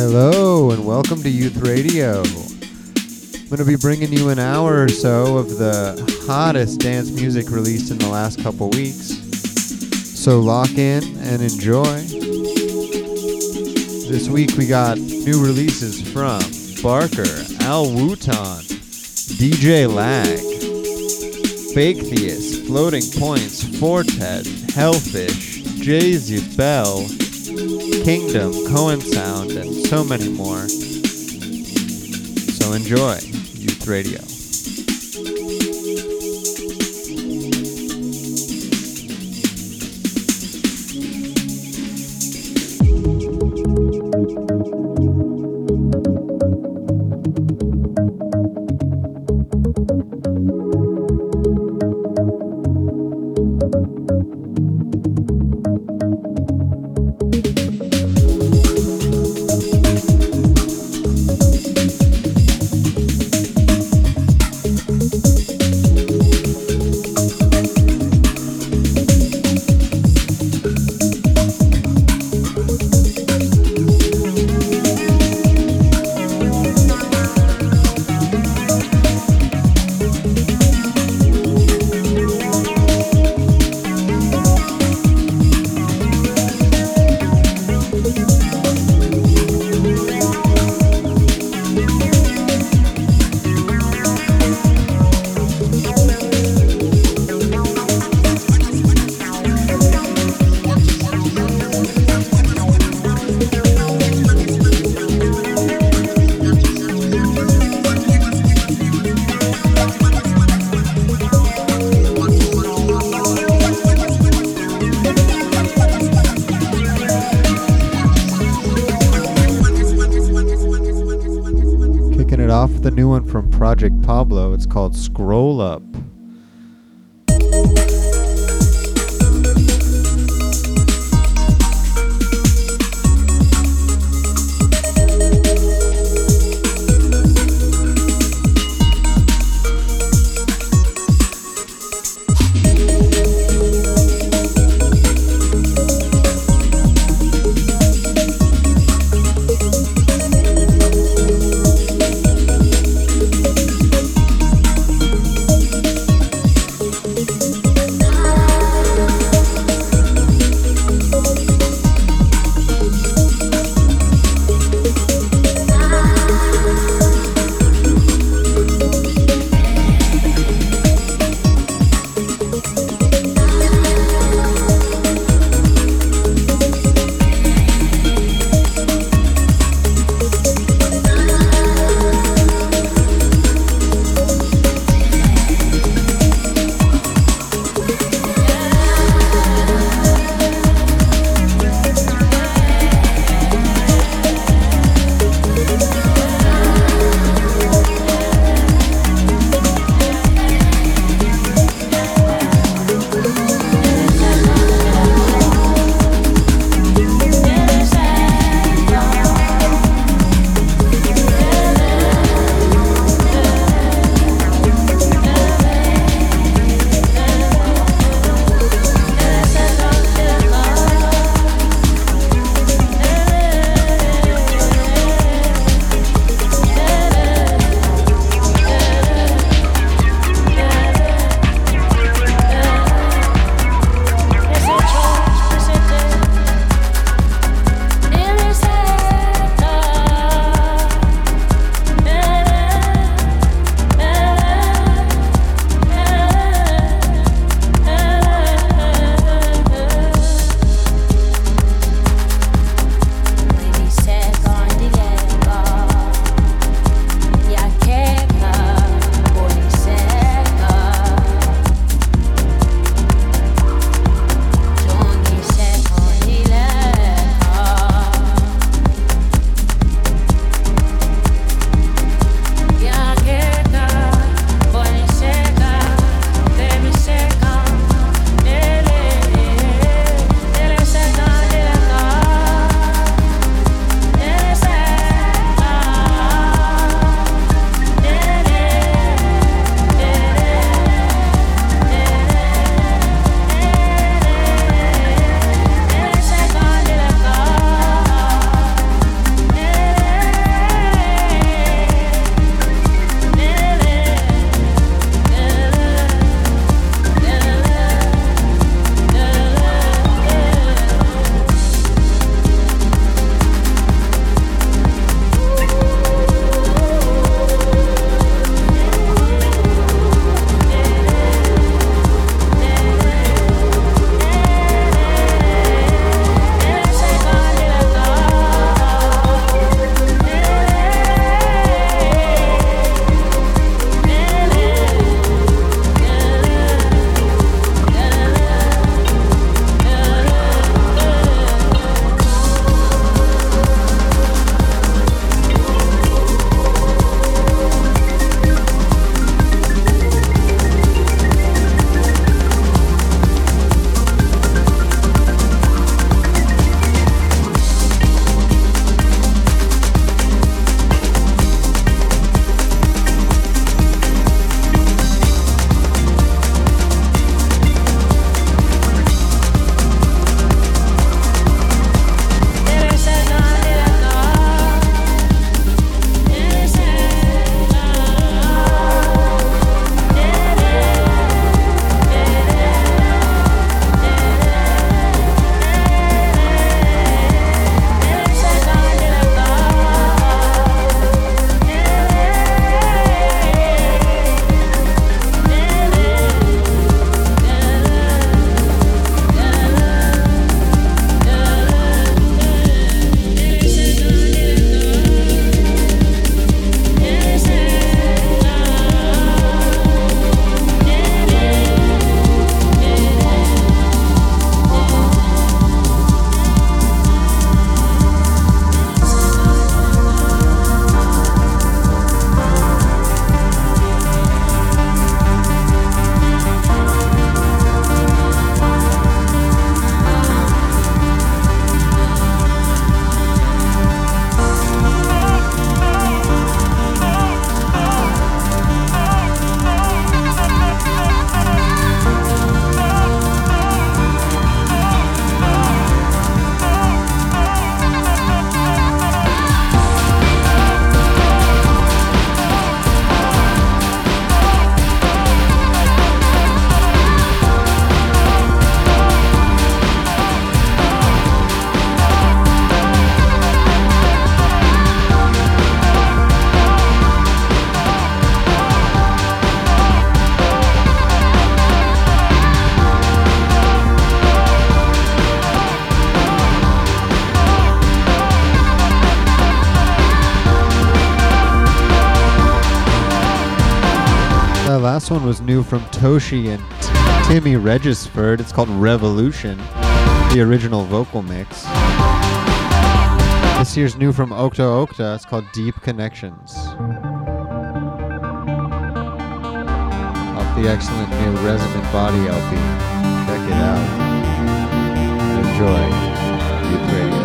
Hello and welcome to Youth Radio. I'm going to be bringing you an hour or so of the hottest dance music released in the last couple weeks. So lock in and enjoy. This week we got new releases from Barker, Al Wootton, DJ Lag, Fake Theus, Floating Points, Four Tet, Hellfish, Jay Bell, Kingdom, Cohen Sound, and so many more. So enjoy Youth Radio. Project Pablo. It's called Scroll Up. Was new from Toshi and Timmy Regisford. It's called Revolution, the original vocal mix. This year's new from Octo Octa. It's called Deep Connections. Off the excellent new Resonant Body LP. Check it out. Enjoy. Youth Radio.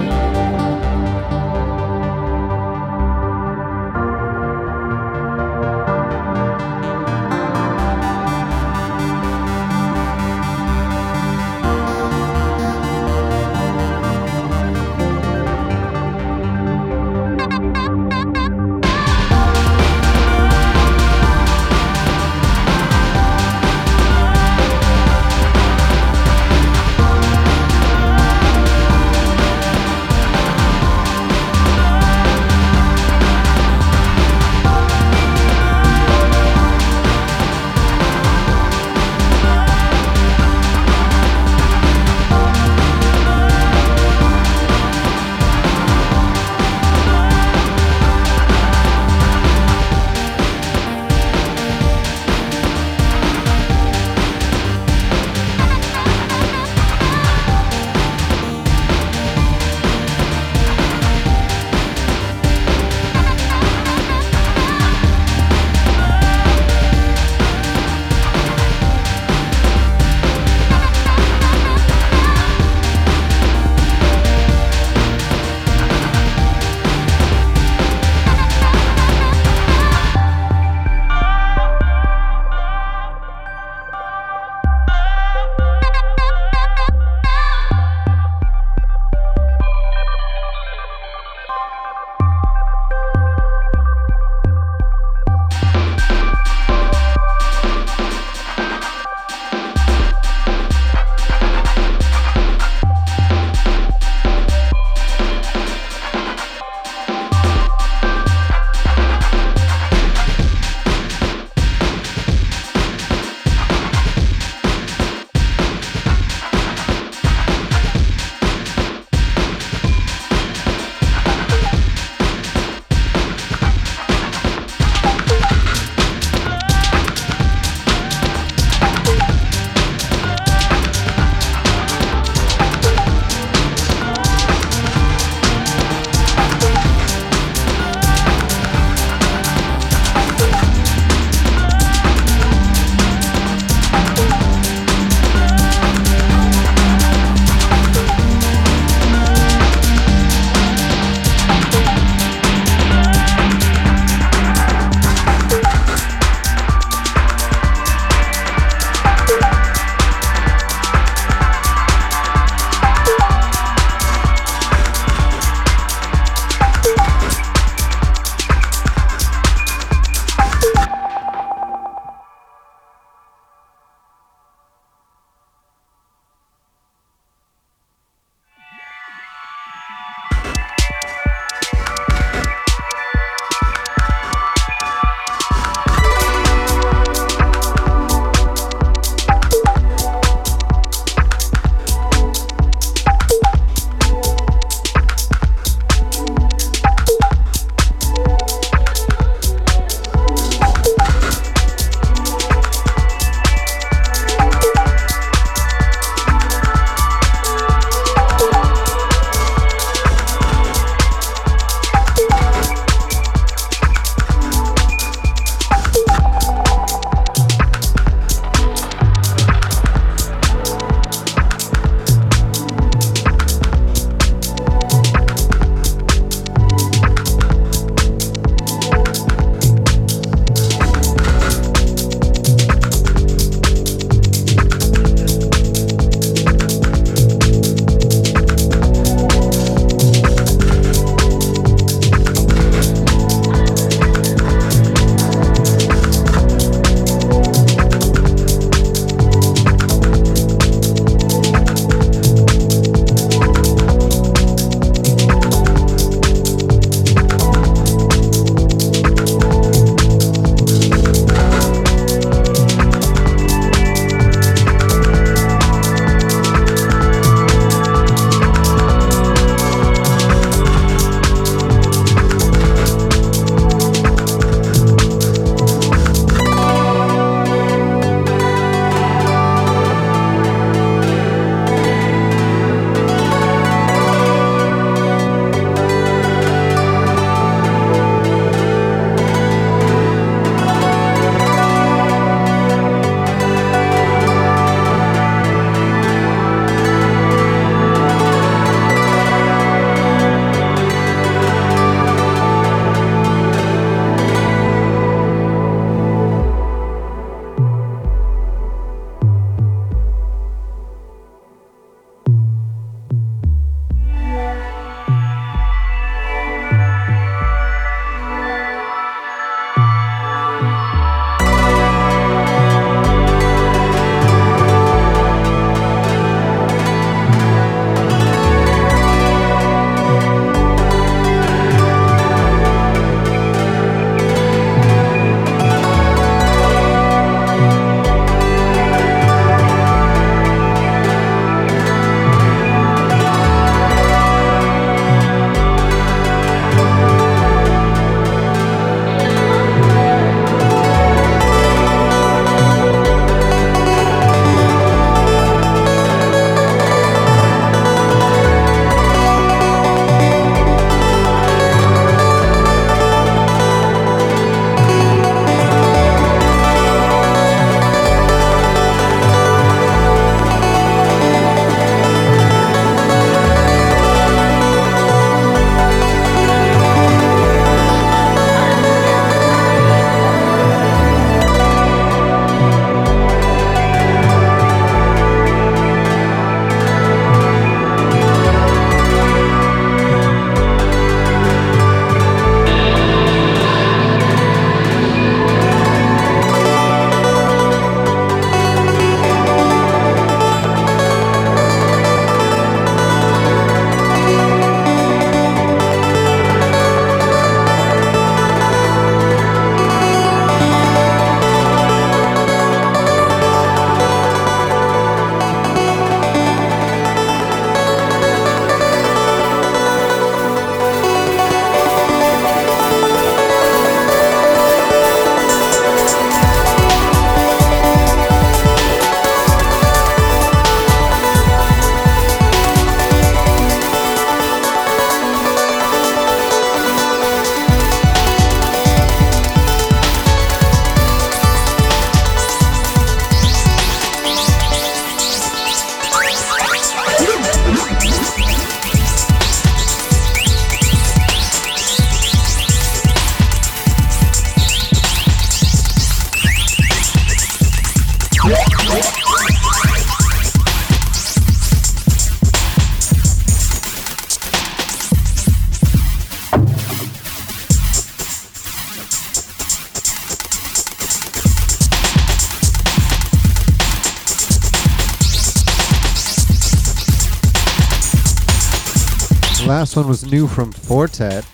Last one was new from Four Tet.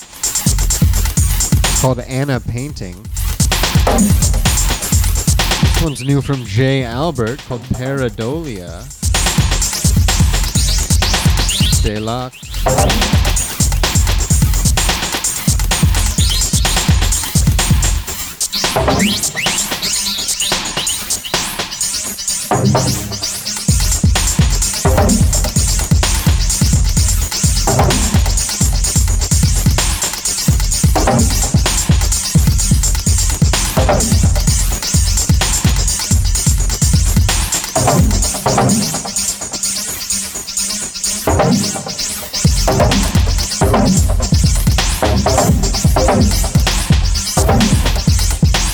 Called Anna Painting. This one's new from Jay Albert called Paradolia. Stay locked.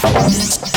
Thank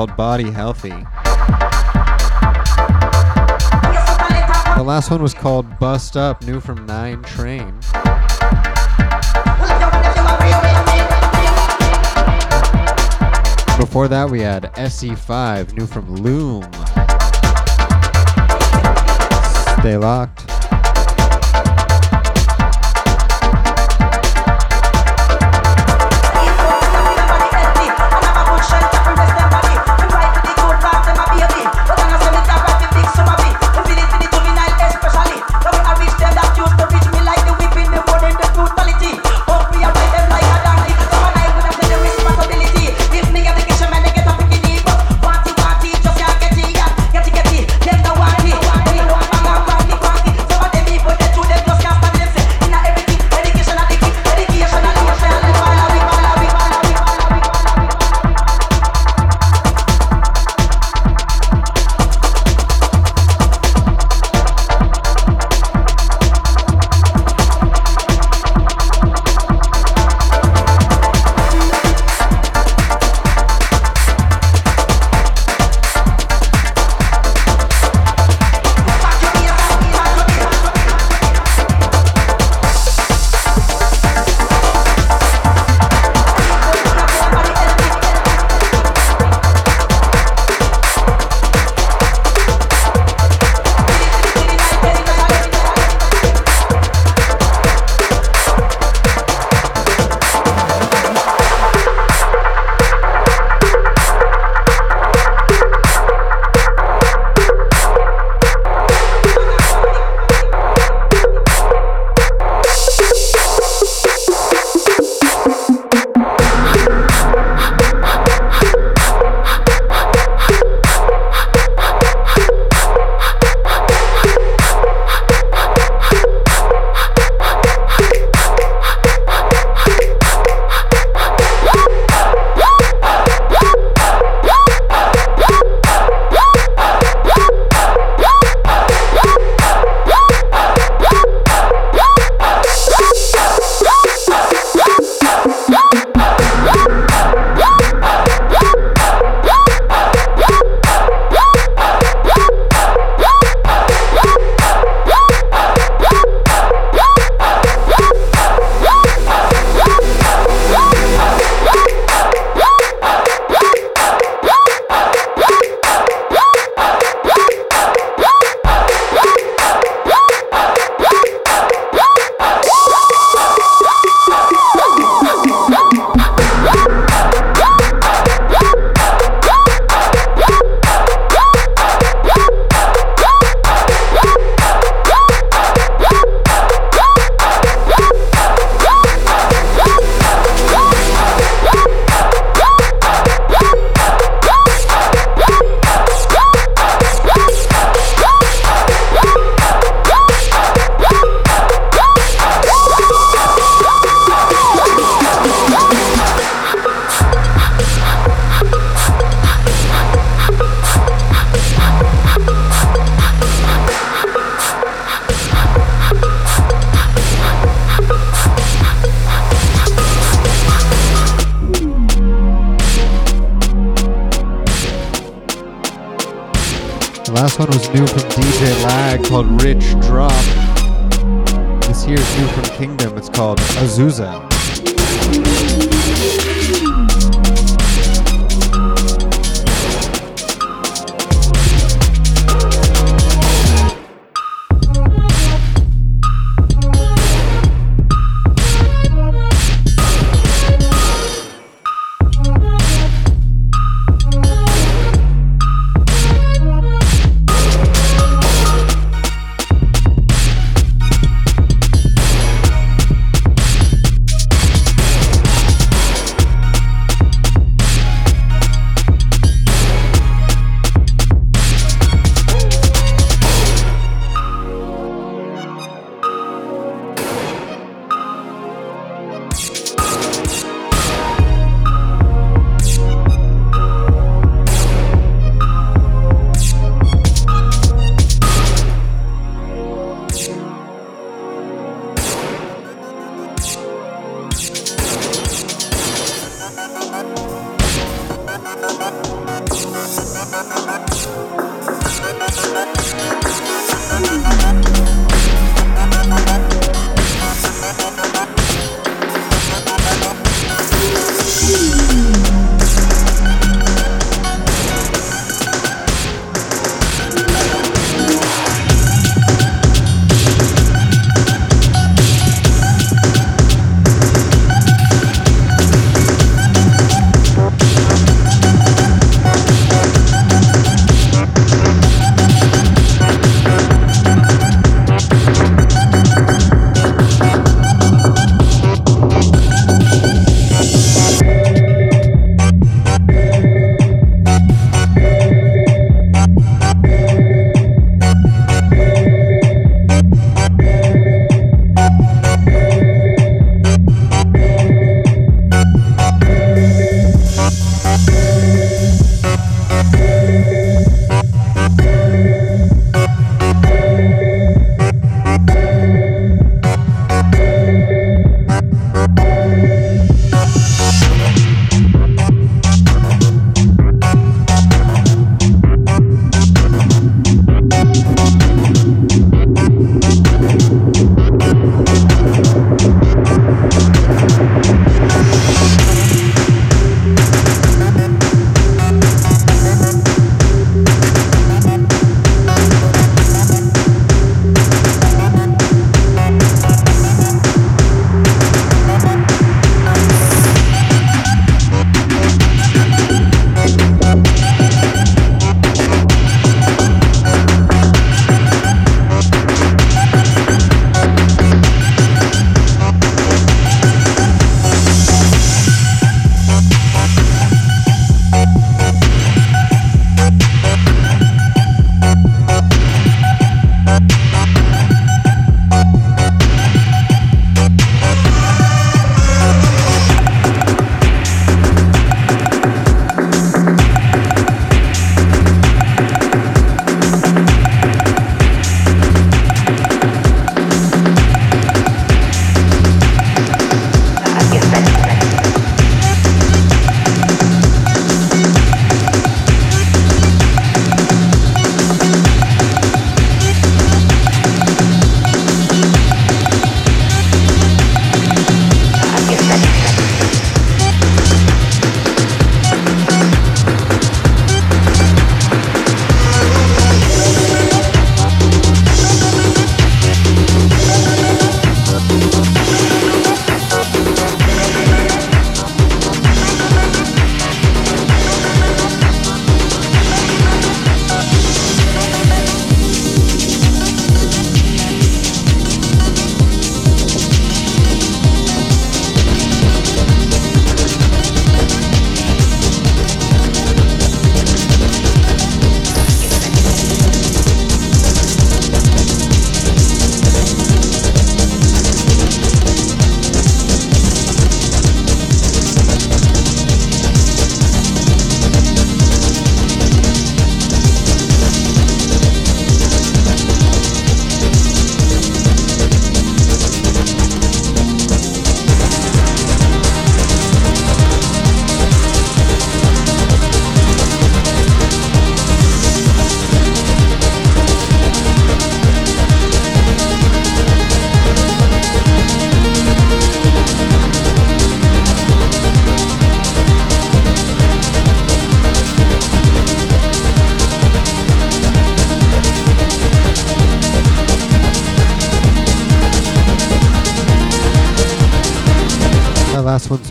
called Body Healthy. The last one was called Bust Up, new from Nine Train. Before that, we had SE5, new from Loom. Stay locked.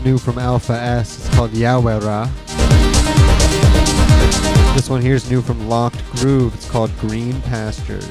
New from Alpha S. It's called Yawera. This one here is new from Locked Groove. It's called Green Pastures.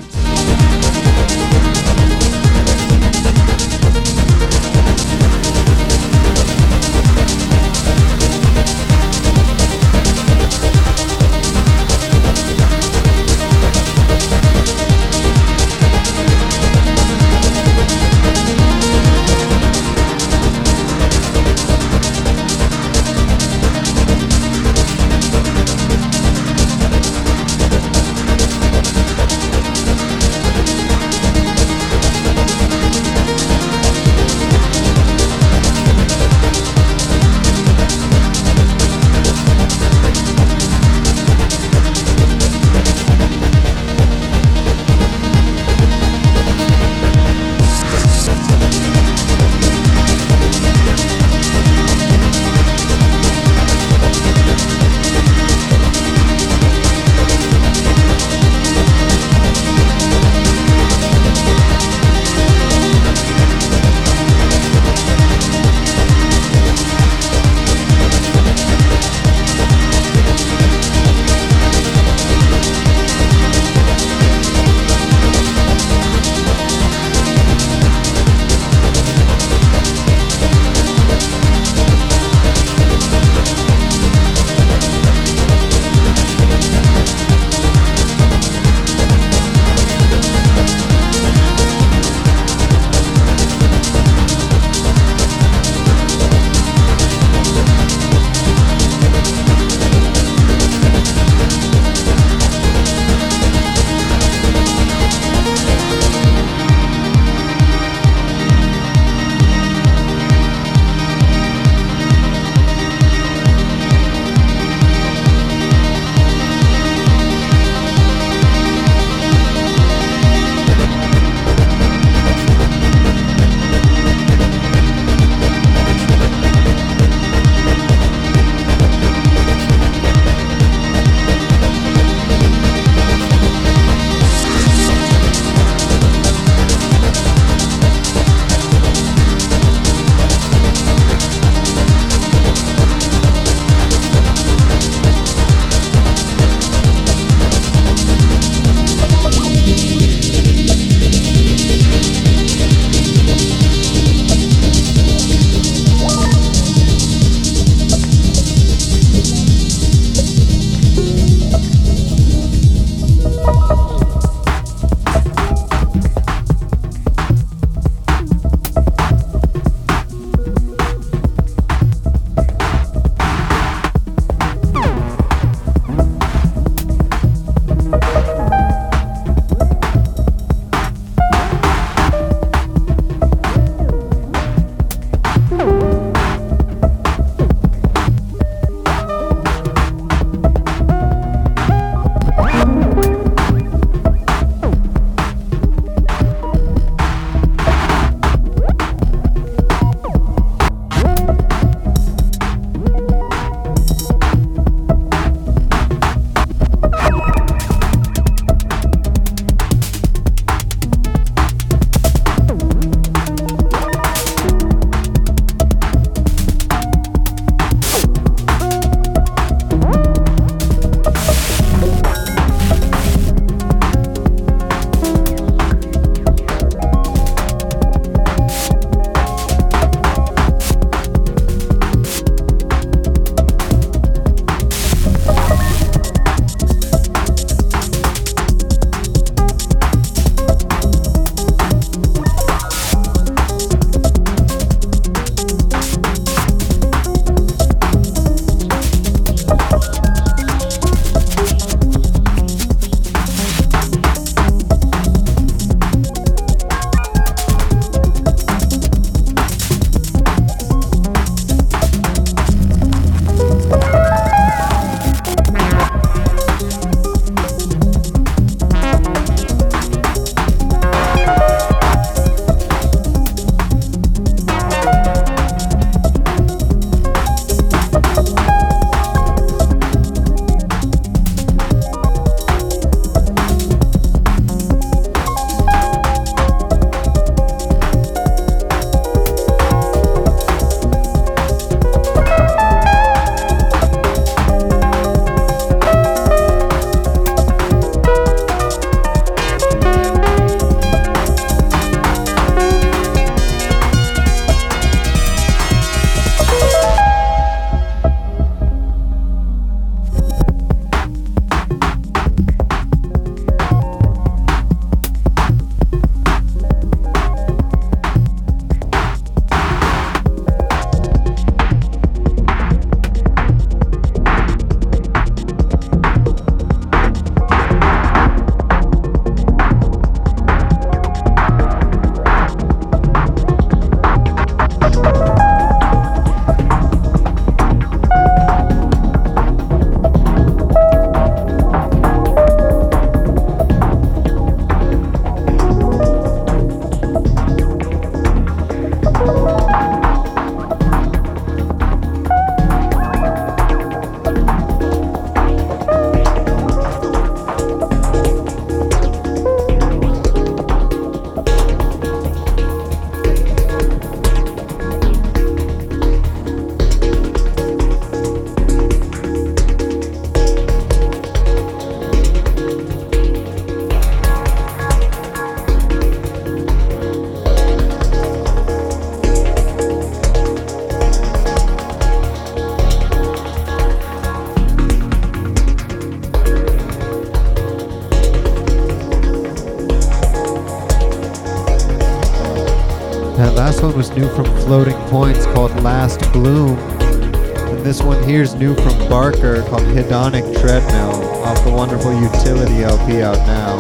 That last one was new from Floating Points called Last Bloom. And this one here is new from Barker called Hedonic Treadmill off the wonderful Utility LP out now.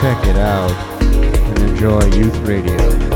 Check it out and enjoy Youth Radio.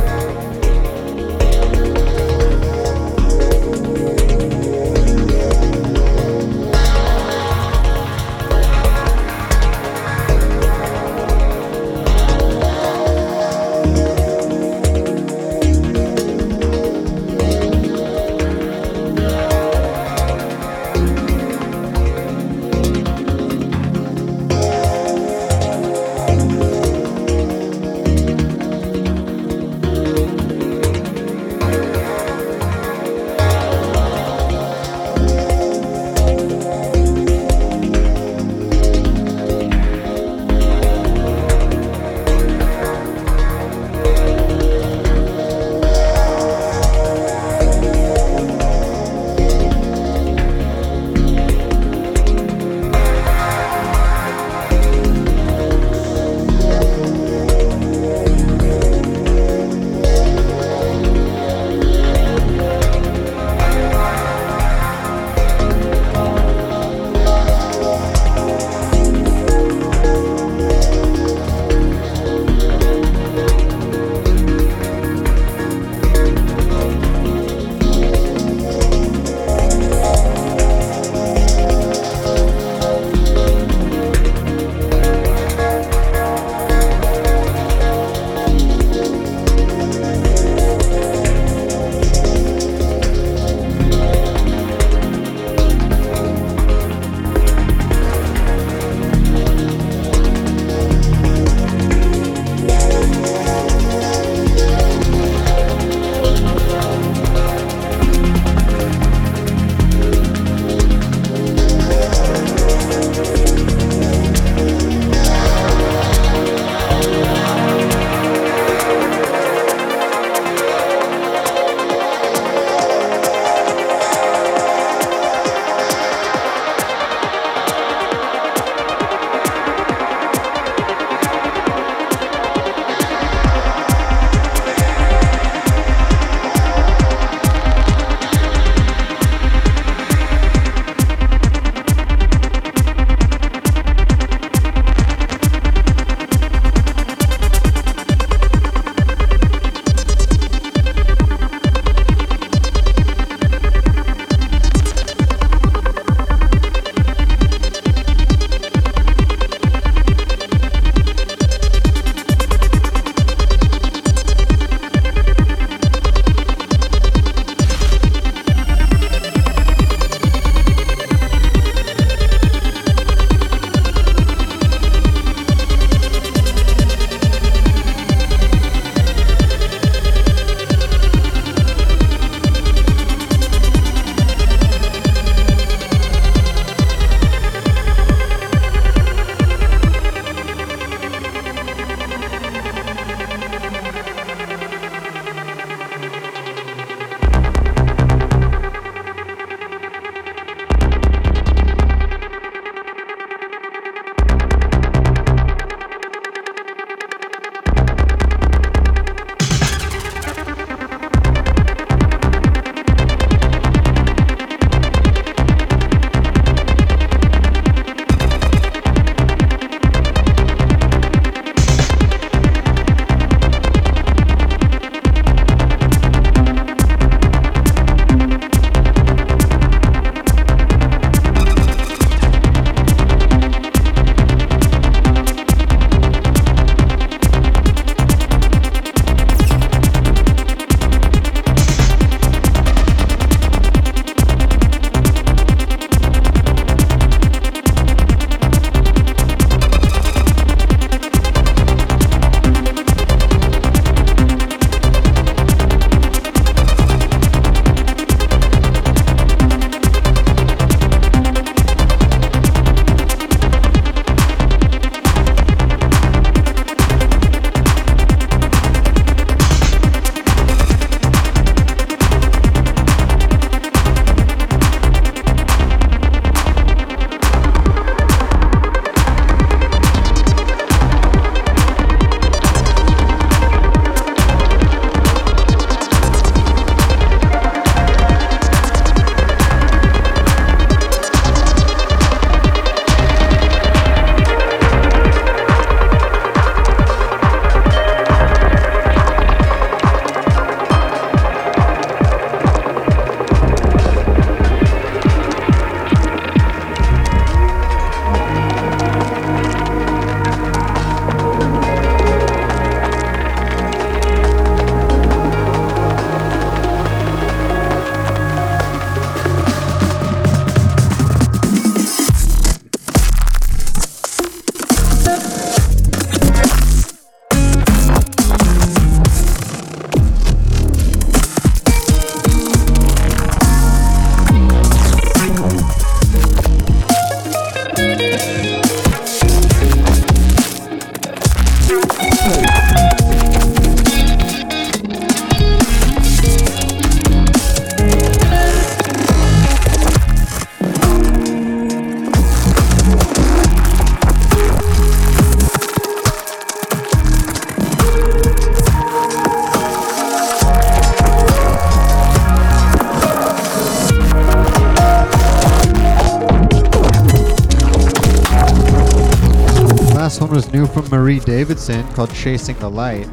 Last one was new from Marie Davidson called Chasing the Light.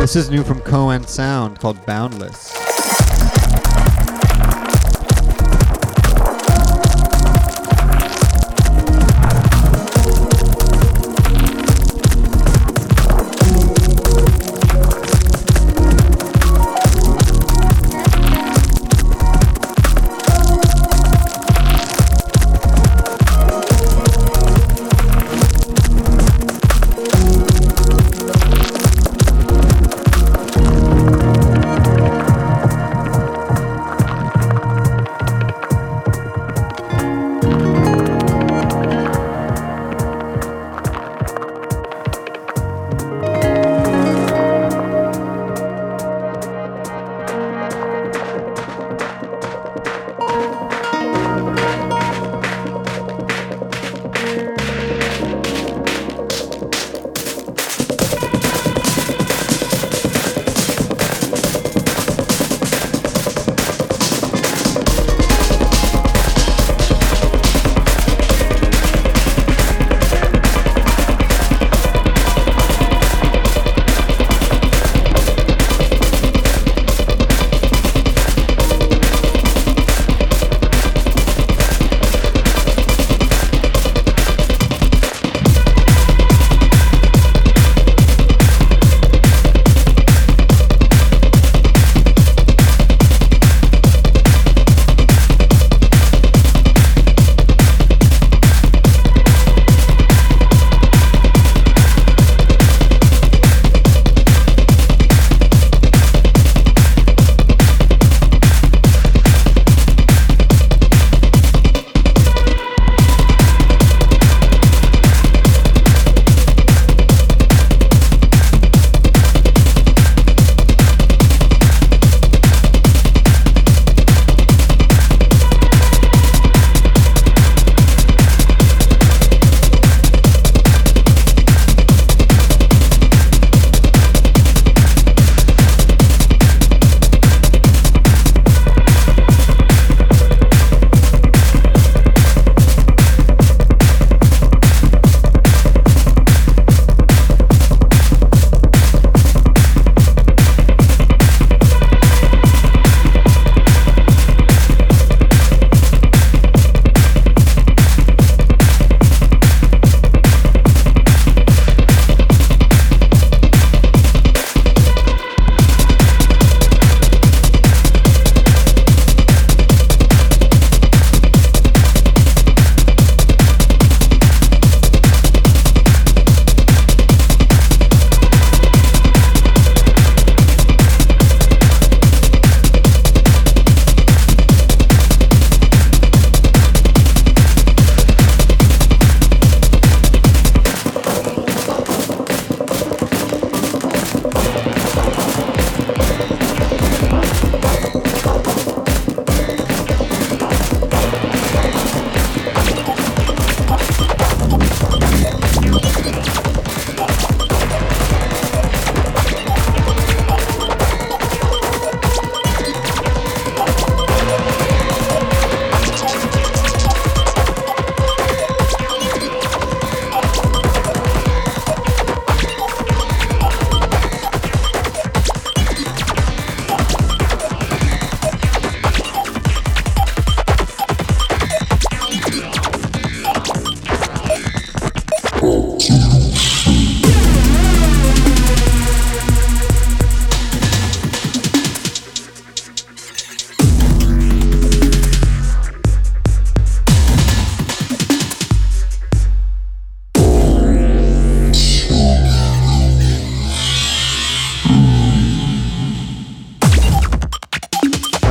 This is new from Cohen Sound called Boundless.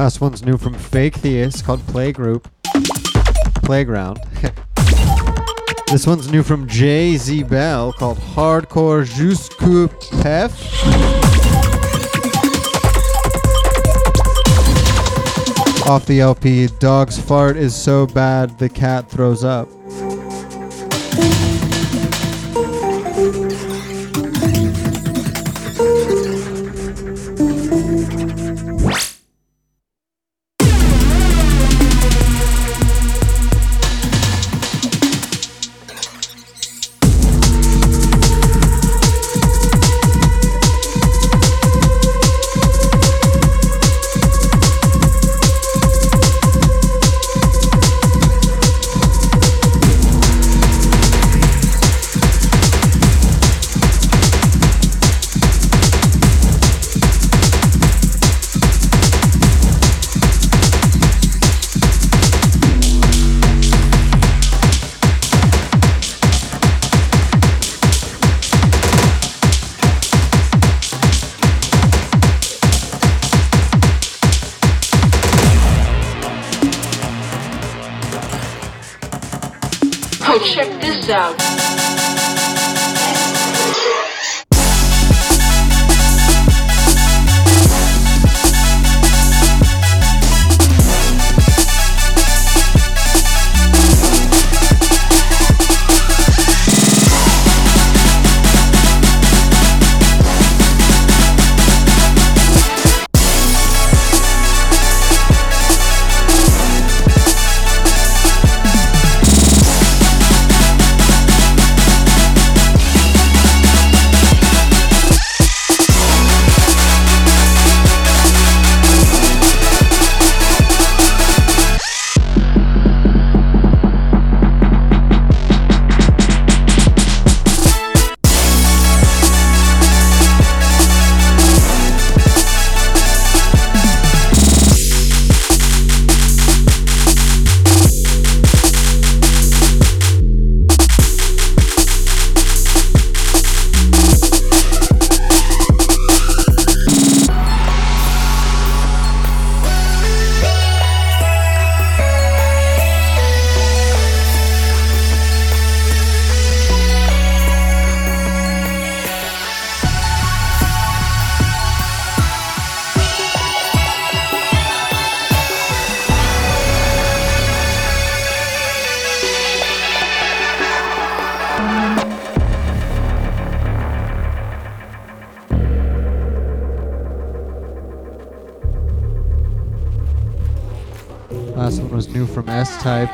Last one's new from Fake Theist called Playgroup. Playground. This one's new from J-Zbel called Hardcore Jusqu'au Pef. Off the LP, Dog's Fart is so bad the cat throws up.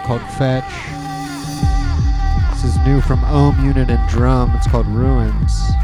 Called Fetch. This is new from Ohm Unit and Drum. It's called Ruins.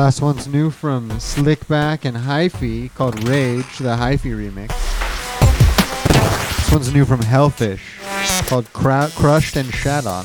Last one's new from Slikback and Hyphy called Rage, the Hyphy remix. This one's new from Hellfish called Crushed and Shat On.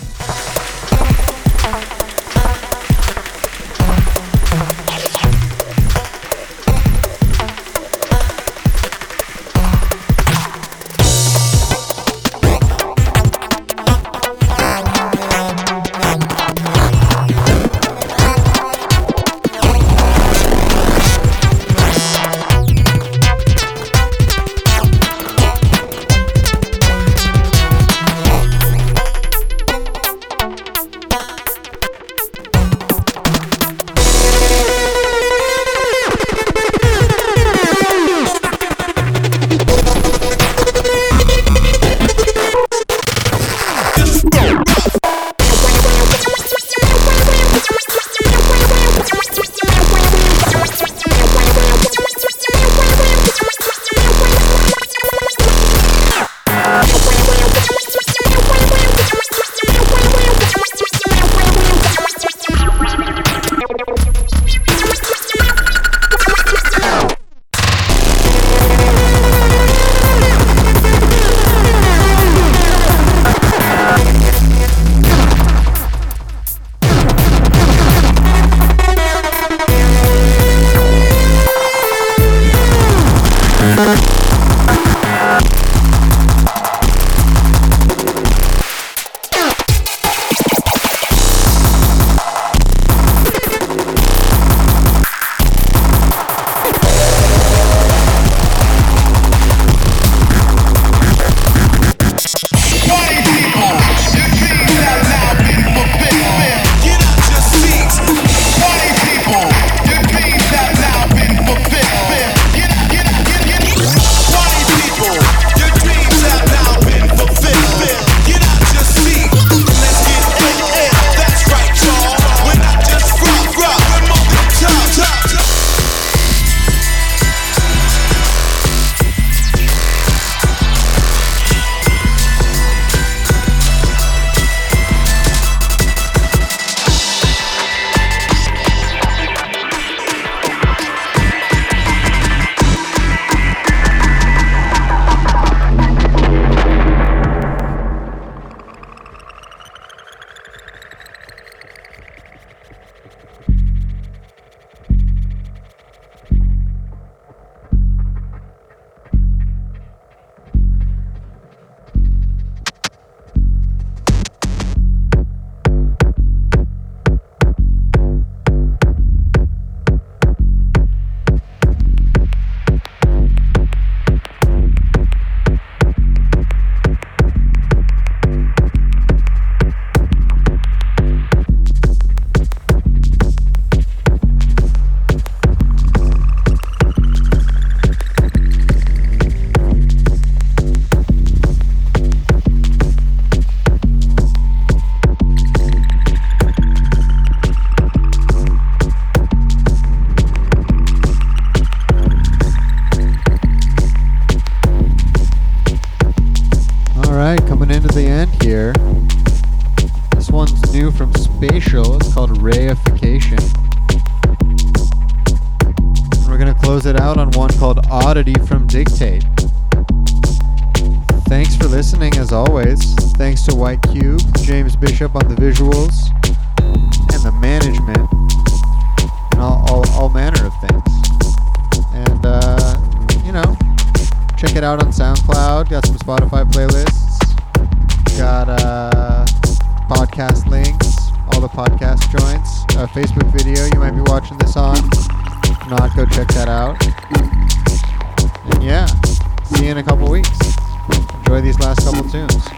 out on SoundCloud. Got some Spotify playlists. Got uh, podcast links, all the podcast joints. A Facebook video you might be watching this on. If not, go check that out. And yeah, see you in a couple weeks. Enjoy these last couple tunes.